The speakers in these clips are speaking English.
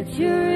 Let your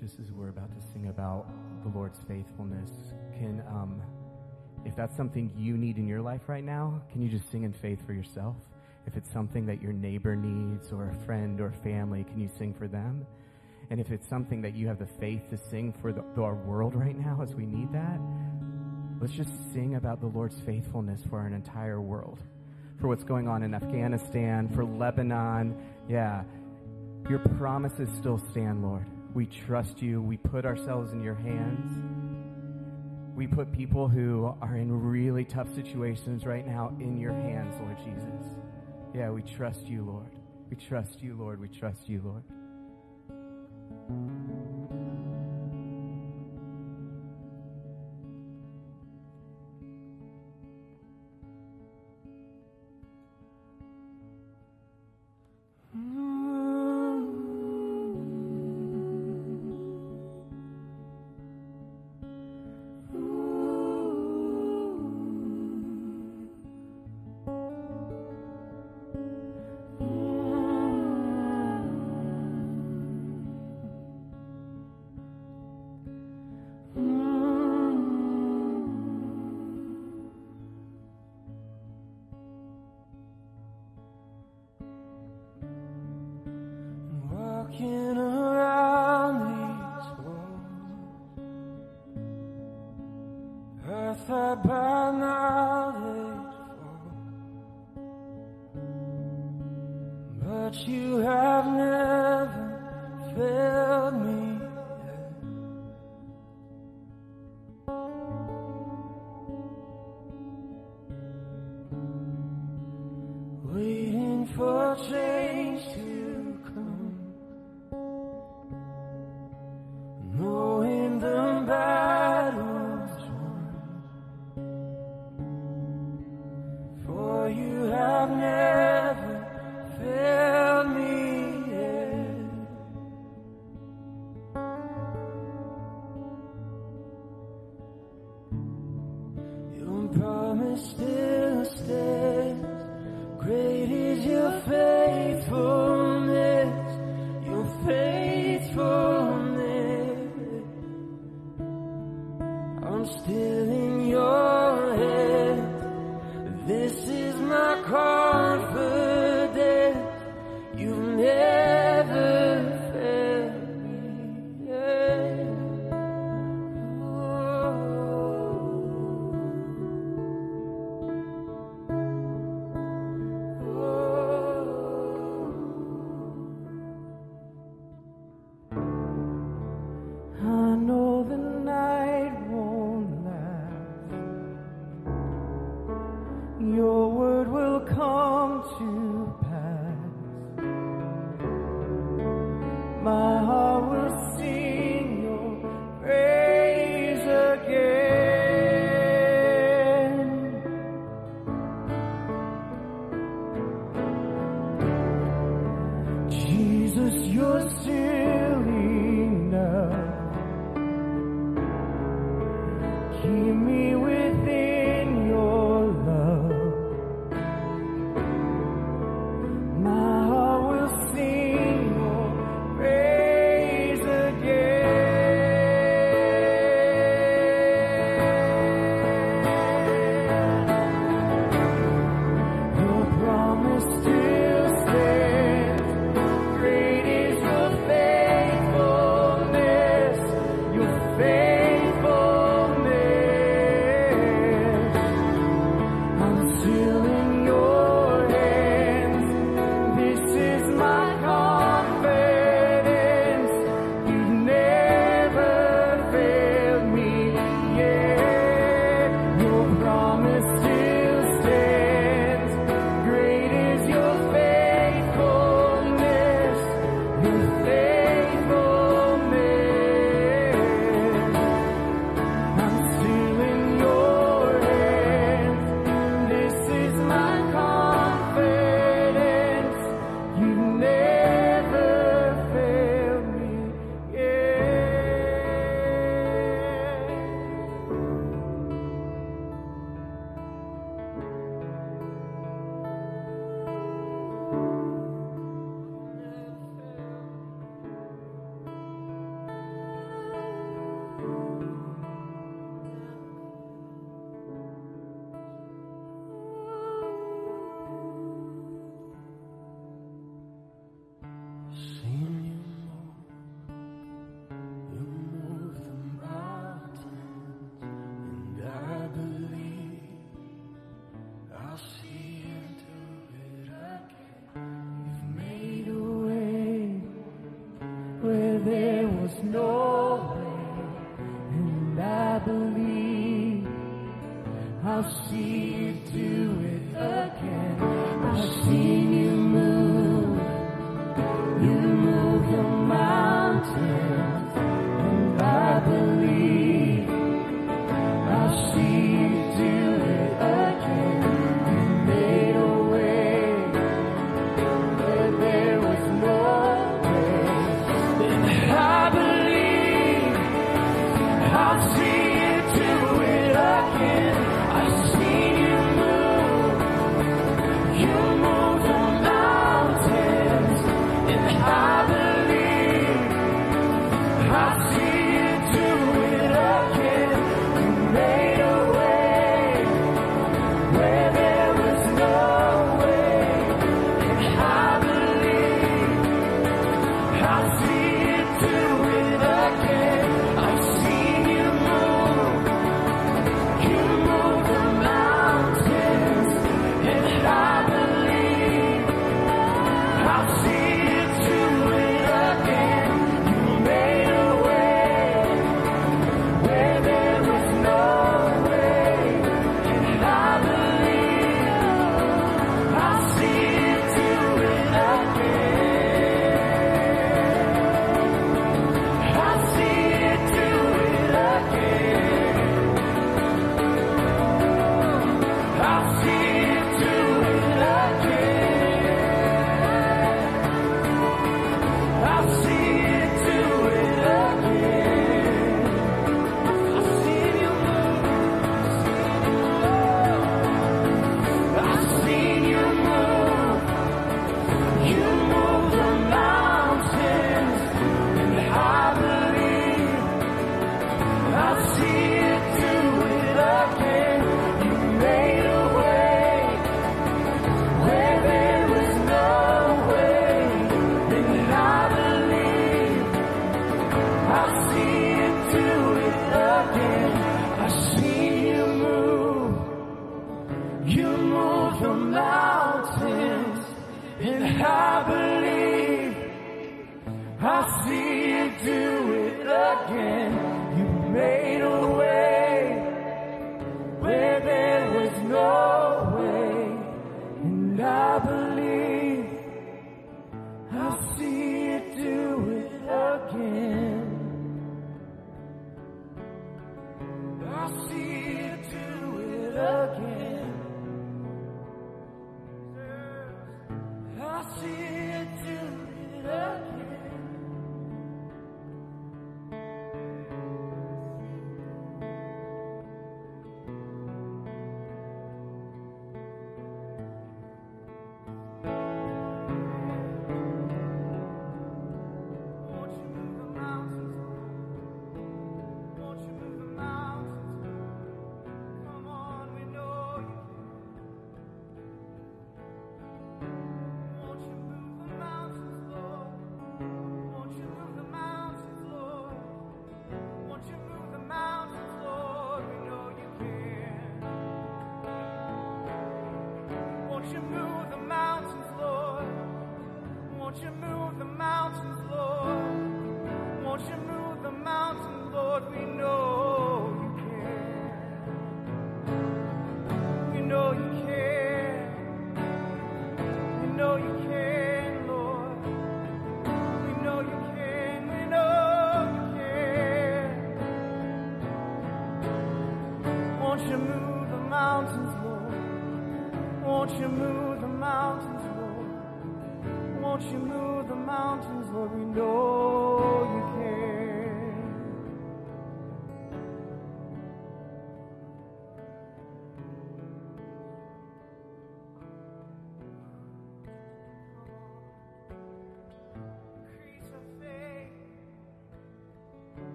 just as we're about to sing about the Lord's faithfulness, can, um, if that's something you need in your life right now, can you just sing in faith for yourself? If it's something that your neighbor needs or a friend or family, can you sing for them? And if it's something that you have the faith to sing for the, our world right now as we need that, let's just sing about the Lord's faithfulness for an entire world. For what's going on in Afghanistan, for Lebanon. Yeah. Your promises still stand, Lord. We trust you. We put ourselves in your hands. We put people who are in really tough situations right now in your hands, Lord Jesus. Yeah, we trust you, Lord. We trust you, Lord. We trust you, Lord.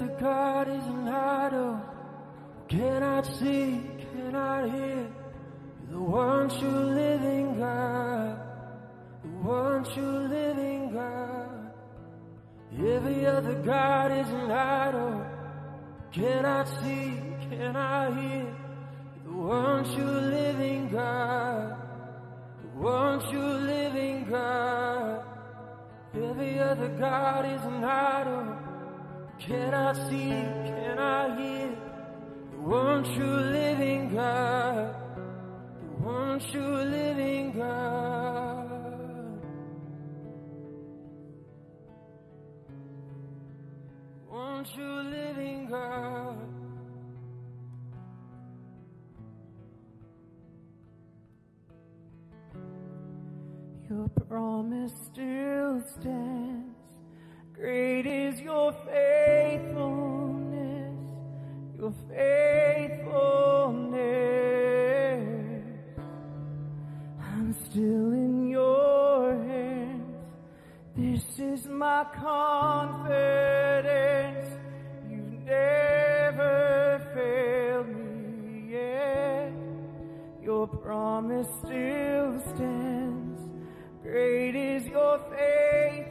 the God is an idol. Cannot see, cannot hear. You're the one true living God. The one true living God. Every other God is an idol. Cannot see, cannot hear. You're the one true living God. The one true living God. Every other God is an idol. Can I see, can I hear the one true living God, the one true living God. One true living God. Your promise still stands. Great is your faithfulness, your faithfulness. I'm still in your hands. This is my confidence. You've never failed me yet. Your promise still stands. Great is your faithfulness,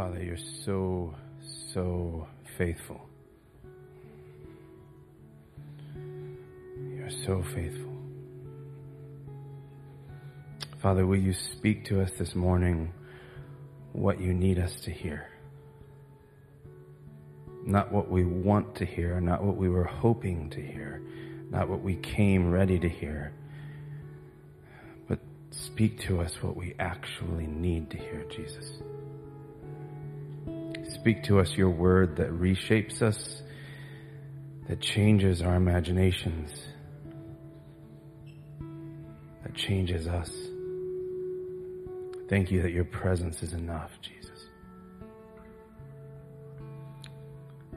Father, you're so, so faithful. You're so faithful. Father, will you speak to us this morning what you need us to hear? Not what we want to hear, not what we were hoping to hear, not what we came ready to hear, but speak to us what we actually need to hear, Jesus. Speak to us your word that reshapes us, that changes our imaginations, that changes us. Thank you that your presence is enough, Jesus.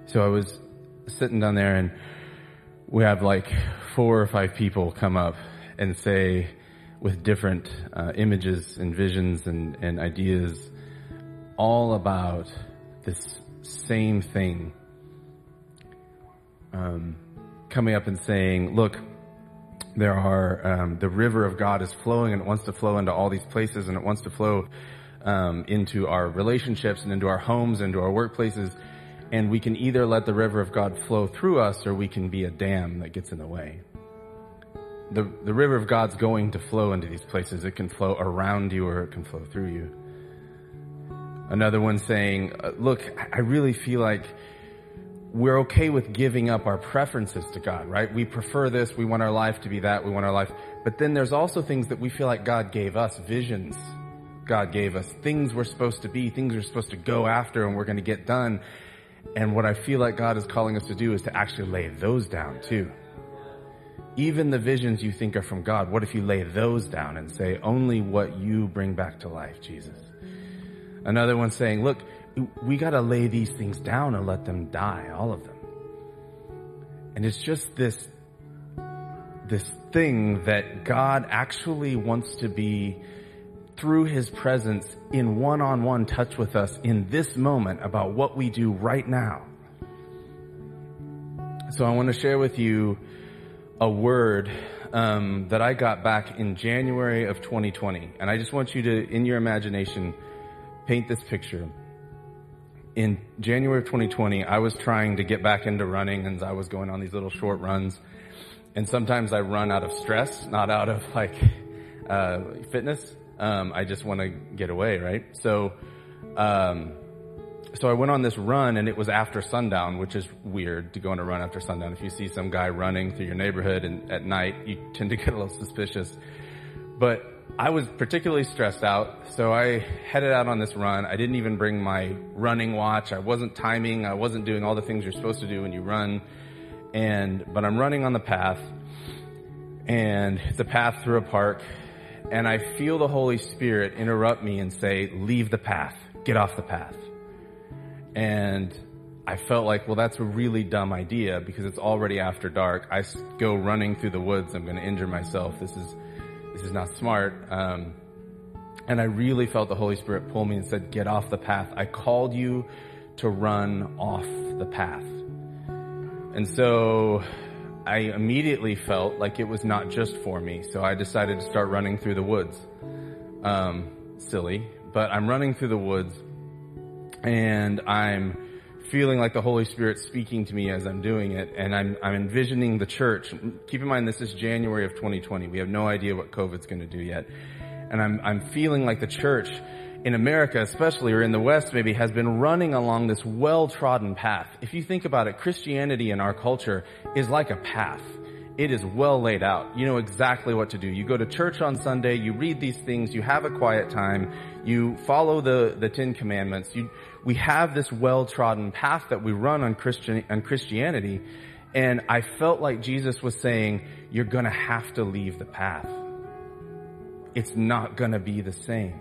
So I was sitting down there and we have like four or five people come up and say with different uh, images and visions and, and ideas all about this same thing um, coming up and saying, look, there are, um, the river of God is flowing and it wants to flow into all these places and it wants to flow um, into our relationships and into our homes, and into our workplaces. And we can either let the river of God flow through us or we can be a dam that gets in the way. The, the river of God's going to flow into these places. It can flow around you or it can flow through you. Another one saying, uh, look, I really feel like we're okay with giving up our preferences to God, right? We prefer this. We want our life to be that. We want our life. But then there's also things that we feel like God gave us, visions God gave us, things we're supposed to be, things we're supposed to go after and we're going to get done. And what I feel like God is calling us to do is to actually lay those down too. Even the visions you think are from God, what if you lay those down and say only what you bring back to life, Jesus? Another one saying, look, we gotta lay these things down and let them die, all of them. And it's just this, this thing that God actually wants to be through his presence in one-on-one touch with us in this moment about what we do right now. So I want to share with you a word um, that I got back in January of 2020, and I just want you to, in your imagination, paint this picture. In January of 2020, I was trying to get back into running, and I was going on these little short runs. And sometimes I run out of stress, not out of like uh, fitness. Um, I just want to get away, right? So, um, so I went on this run and it was after sundown, which is weird to go on a run after sundown. If you see some guy running through your neighborhood and at night, you tend to get a little suspicious. But I was particularly stressed out, so I headed out on this run. I didn't even bring my running watch. I wasn't timing. I wasn't doing all the things you're supposed to do when you run. And, but I'm running on the path and it's a path through a park and I feel the Holy Spirit interrupt me and say, leave the path, get off the path. And I felt like, well, that's a really dumb idea because it's already after dark. I go running through the woods. I'm going to injure myself. This is, this is not smart. Um, and I really felt the Holy Spirit pull me and said, get off the path. I called you to run off the path. And so I immediately felt like it was not just for me. So I decided to start running through the woods. Um, silly, but I'm running through the woods and I'm feeling like the Holy Spirit speaking to me as I'm doing it. And I'm, I'm envisioning the church. Keep in mind, this is January of 2020. We have no idea what COVID's going to do yet. And I'm, I'm feeling like the church in America especially, or in the West maybe, has been running along this well-trodden path. If you think about it, Christianity in our culture is like a path. It is well laid out. You know exactly what to do. You go to church on Sunday, you read these things, you have a quiet time, you follow the, the Ten Commandments. You, we have this well-trodden path that we run on Christian, on Christianity. And I felt like Jesus was saying, you're gonna have to leave the path. It's not gonna be the same.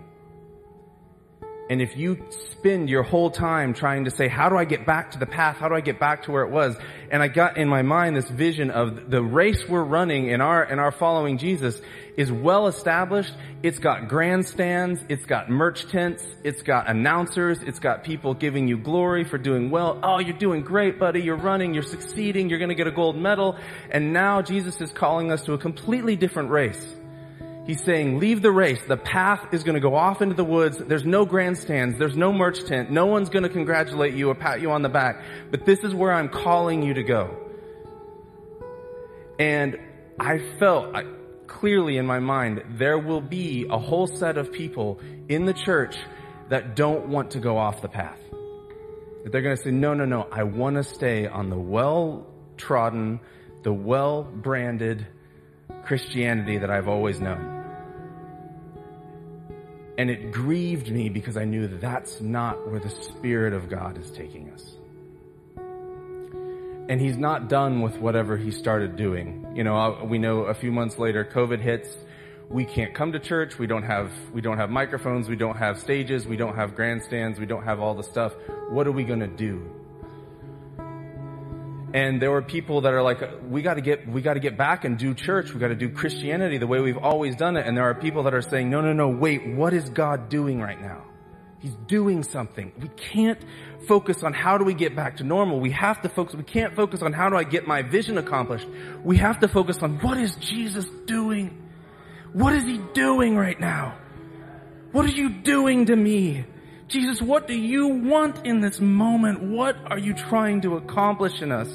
And if you spend your whole time trying to say, how do I get back to the path? How do I get back to where it was? And I got in my mind this vision of the race we're running in our, in our following Jesus is well established. It's got grandstands. It's got merch tents. It's got announcers. It's got people giving you glory for doing well. Oh, you're doing great, buddy. You're running. You're succeeding. You're going to get a gold medal. And now Jesus is calling us to a completely different race. He's saying, leave the race. The path is going to go off into the woods. There's no grandstands. There's no merch tent. No one's going to congratulate you or pat you on the back. But this is where I'm calling you to go. And I felt I, clearly in my mind, there will be a whole set of people in the church that don't want to go off the path. That they're going to say, no, no, no, I want to stay on the well trodden, the well branded Christianity that I've always known. And it grieved me because I knew that that's not where the Spirit of God is taking us. And He's not done with whatever He started doing. You know, we know a few months later, COVID hits. We can't come to church. We don't have, we don't have microphones. We don't have stages. We don't have grandstands. We don't have all the stuff. What are we going to do? And there were people that are like, we gotta get, we gotta get back and do church. We gotta do Christianity the way we've always done it. And there are people that are saying, no, no, no, wait, what is God doing right now? He's doing something. We can't focus on how do we get back to normal. We have to focus, we can't focus on how do I get my vision accomplished. We have to focus on what is Jesus doing? What is he doing right now? What are you doing to me? Jesus, what do you want in this moment? What are you trying to accomplish in us?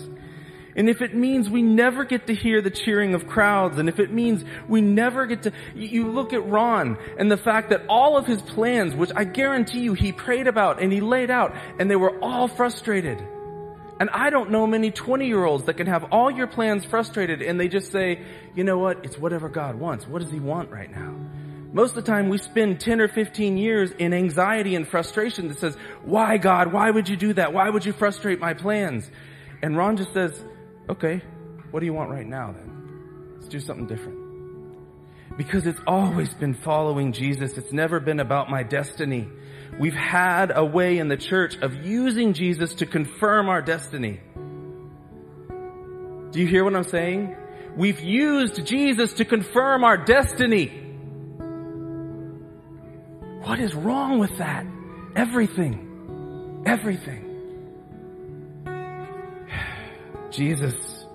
And if it means we never get to hear the cheering of crowds, and if it means we never get to, you look at Ron and the fact that all of his plans, which I guarantee you he prayed about and he laid out, and they were all frustrated. And I don't know many 20 year olds that can have all your plans frustrated and they just say, you know what, it's whatever God wants. What does he want right now? Most of the time we spend 10 or 15 years in anxiety and frustration that says, why God? Why would you do that? Why would you frustrate my plans? And Ron just says, okay, what do you want right now then? Let's do something different. Because it's always been following Jesus. It's never been about my destiny. We've had a way in the church of using Jesus to confirm our destiny. Do you hear what I'm saying? We've used Jesus to confirm our destiny. What is wrong with that? Everything. Everything. Jesus,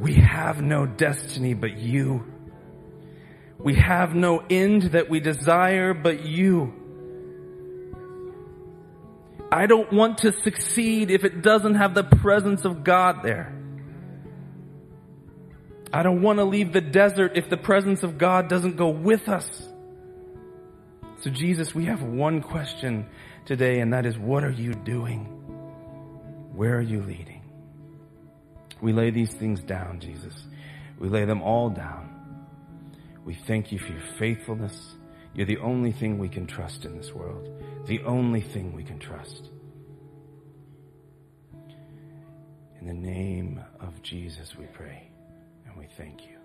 we have no destiny but you. We have no end that we desire but you. I don't want to succeed if it doesn't have the presence of God there. I don't want to leave the desert if the presence of God doesn't go with us. So Jesus, we have one question today and that is, what are you doing? Where are you leading? We lay these things down, Jesus. We lay them all down. We thank you for your faithfulness. You're the only thing we can trust in this world. The only thing we can trust. In the name of Jesus, we pray and we thank you.